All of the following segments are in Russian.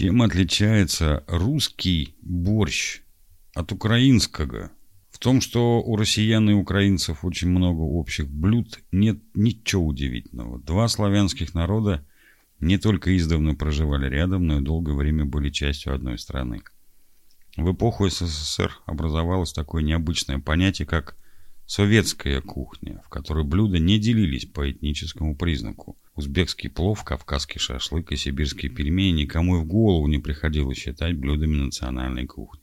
Чем отличается русский борщ от украинского? В том, что у россиян и украинцев очень много общих блюд, нет ничего удивительного. Два славянских народа не только издавна проживали рядом, но и долгое время были частью одной страны. В эпоху СССР образовалось такое необычное понятие, как советская кухня, в которой блюда не делились по этническому признаку. Узбекский плов, кавказский шашлык и сибирские пельмени никому и в голову не приходилось считать блюдами национальной кухни.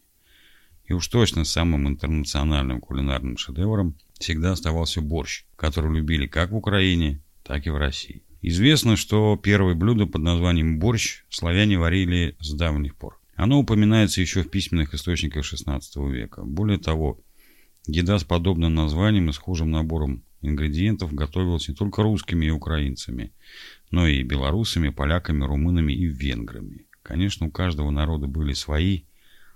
И уж точно самым интернациональным кулинарным шедевром всегда оставался борщ, который любили как в Украине, так и в России. Известно, что первое блюдо под названием борщ славяне варили с давних пор. Оно упоминается еще в письменных источниках XVI века. Более того, еда с подобным названием и схожим набором ингредиентов готовилась не только русскими и украинцами, но и белорусами, поляками, румынами и венграми. Конечно, у каждого народа были свои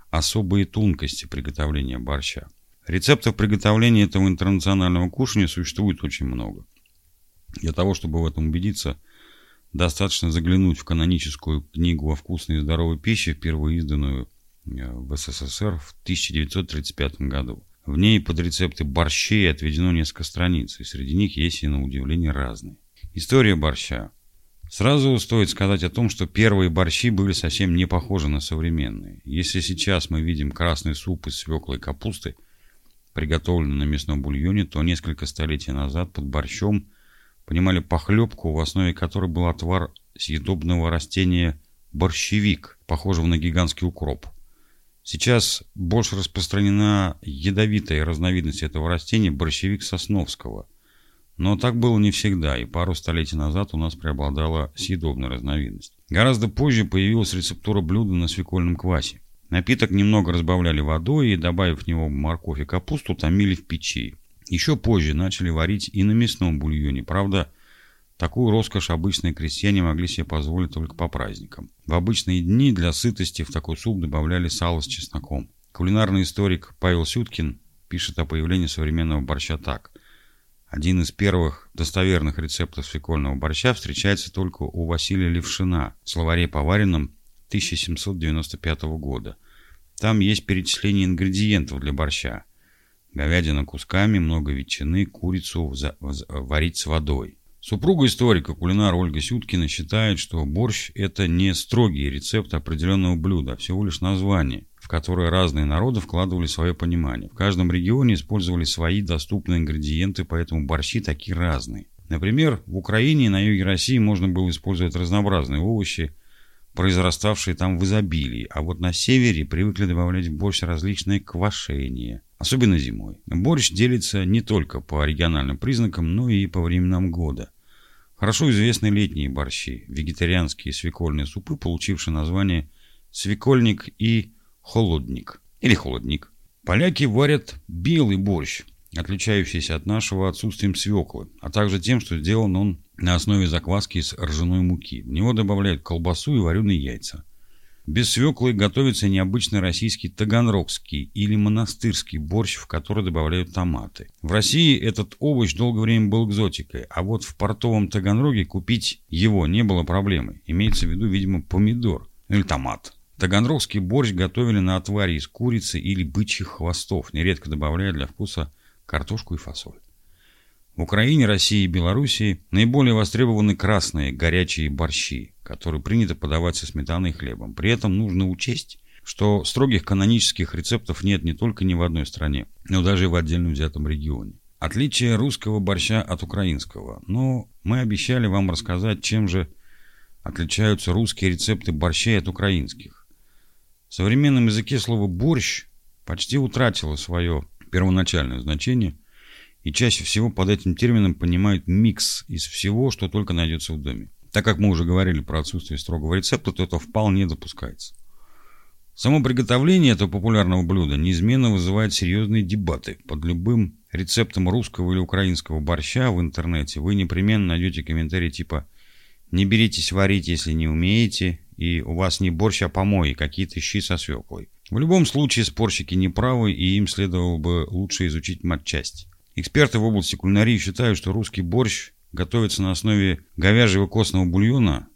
особые тонкости приготовления борща. Рецептов приготовления этого интернационального кушания существует очень много. Для того, чтобы в этом убедиться, достаточно заглянуть в каноническую книгу о вкусной и здоровой пище, впервые изданную э, в СССР в 1935 году. В ней под рецепты борщей отведено несколько страниц, и среди них есть и на удивление разные. История борща. Сразу стоит сказать о том, что первые борщи были совсем не похожи на современные. Если сейчас мы видим красный суп из свеклы и капусты, приготовленный на мясном бульоне, то несколько столетий назад под борщом понимали похлебку, в основе которой был отвар съедобного растения борщевик, похожего на гигантский укроп – Сейчас больше распространена ядовитая разновидность этого растения – борщевик сосновского. Но так было не всегда, и пару столетий назад у нас преобладала съедобная разновидность. Гораздо позже появилась рецептура блюда на свекольном квасе. Напиток немного разбавляли водой и, добавив в него морковь и капусту, томили в печи. Еще позже начали варить и на мясном бульоне. Правда, Такую роскошь обычные крестьяне могли себе позволить только по праздникам. В обычные дни для сытости в такой суп добавляли сало с чесноком. Кулинарный историк Павел Сюткин пишет о появлении современного борща так. Один из первых достоверных рецептов свекольного борща встречается только у Василия Левшина в словаре поваренном 1795 года. Там есть перечисление ингредиентов для борща. Говядина кусками, много ветчины, курицу варить с водой. Супруга историка, кулинар Ольга Сюткина считает, что борщ – это не строгий рецепт определенного блюда, а всего лишь название, в которое разные народы вкладывали свое понимание. В каждом регионе использовали свои доступные ингредиенты, поэтому борщи такие разные. Например, в Украине и на юге России можно было использовать разнообразные овощи, произраставшие там в изобилии, а вот на севере привыкли добавлять в борщ различные квашения, особенно зимой. Борщ делится не только по региональным признакам, но и по временам года. Хорошо известны летние борщи, вегетарианские свекольные супы, получившие название свекольник и холодник или холодник. Поляки варят белый борщ, отличающийся от нашего отсутствием свеклы, а также тем, что сделан он на основе закваски из ржаной муки. В него добавляют колбасу и вареные яйца. Без свеклы готовится необычный российский таганрогский или монастырский борщ, в который добавляют томаты. В России этот овощ долгое время был экзотикой, а вот в портовом Таганроге купить его не было проблемой. Имеется в виду, видимо, помидор или томат. Таганрогский борщ готовили на отваре из курицы или бычьих хвостов, нередко добавляя для вкуса картошку и фасоль. В Украине, России и Белоруссии наиболее востребованы красные горячие борщи, которые принято подавать со сметаной и хлебом. При этом нужно учесть, что строгих канонических рецептов нет не только ни в одной стране, но даже и в отдельно взятом регионе. Отличие русского борща от украинского. Но мы обещали вам рассказать, чем же отличаются русские рецепты борщей от украинских. В современном языке слово «борщ» почти утратило свое первоначальное значение – и чаще всего под этим термином понимают микс из всего, что только найдется в доме. Так как мы уже говорили про отсутствие строгого рецепта, то это вполне допускается. Само приготовление этого популярного блюда неизменно вызывает серьезные дебаты. Под любым рецептом русского или украинского борща в интернете вы непременно найдете комментарии типа «Не беритесь варить, если не умеете», и «У вас не борщ, а помой, какие-то щи со свеклой». В любом случае спорщики не правы, и им следовало бы лучше изучить матчасть. Эксперты в области кулинарии считают, что русский борщ готовится на основе говяжьего костного бульона,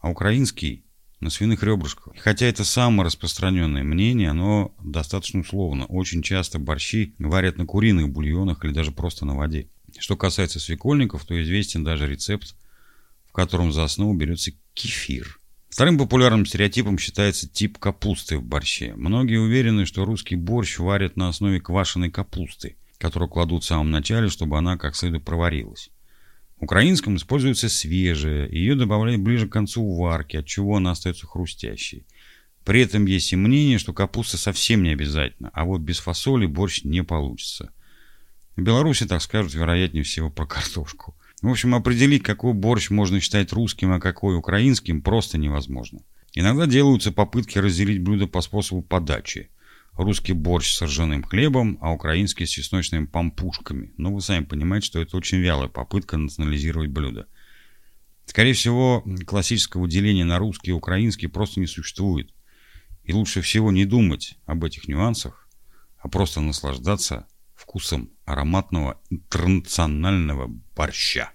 а украинский на свиных ребрышках. Хотя это самое распространенное мнение, оно достаточно условно. Очень часто борщи варят на куриных бульонах или даже просто на воде. Что касается свекольников, то известен даже рецепт, в котором за основу берется кефир. Вторым популярным стереотипом считается тип капусты в борще. Многие уверены, что русский борщ варят на основе квашеной капусты, которую кладут в самом начале, чтобы она как следует проварилась. В украинском используется свежая, ее добавляют ближе к концу варки, от чего она остается хрустящей. При этом есть и мнение, что капуста совсем не обязательно, а вот без фасоли борщ не получится. В Беларуси так скажут, вероятнее всего, про картошку. В общем, определить, какой борщ можно считать русским, а какой украинским, просто невозможно. Иногда делаются попытки разделить блюда по способу подачи. Русский борщ с ржаным хлебом, а украинский с чесночными пампушками. Но вы сами понимаете, что это очень вялая попытка национализировать блюдо. Скорее всего, классического деления на русский и украинский просто не существует. И лучше всего не думать об этих нюансах, а просто наслаждаться вкусом ароматного интернационального борща.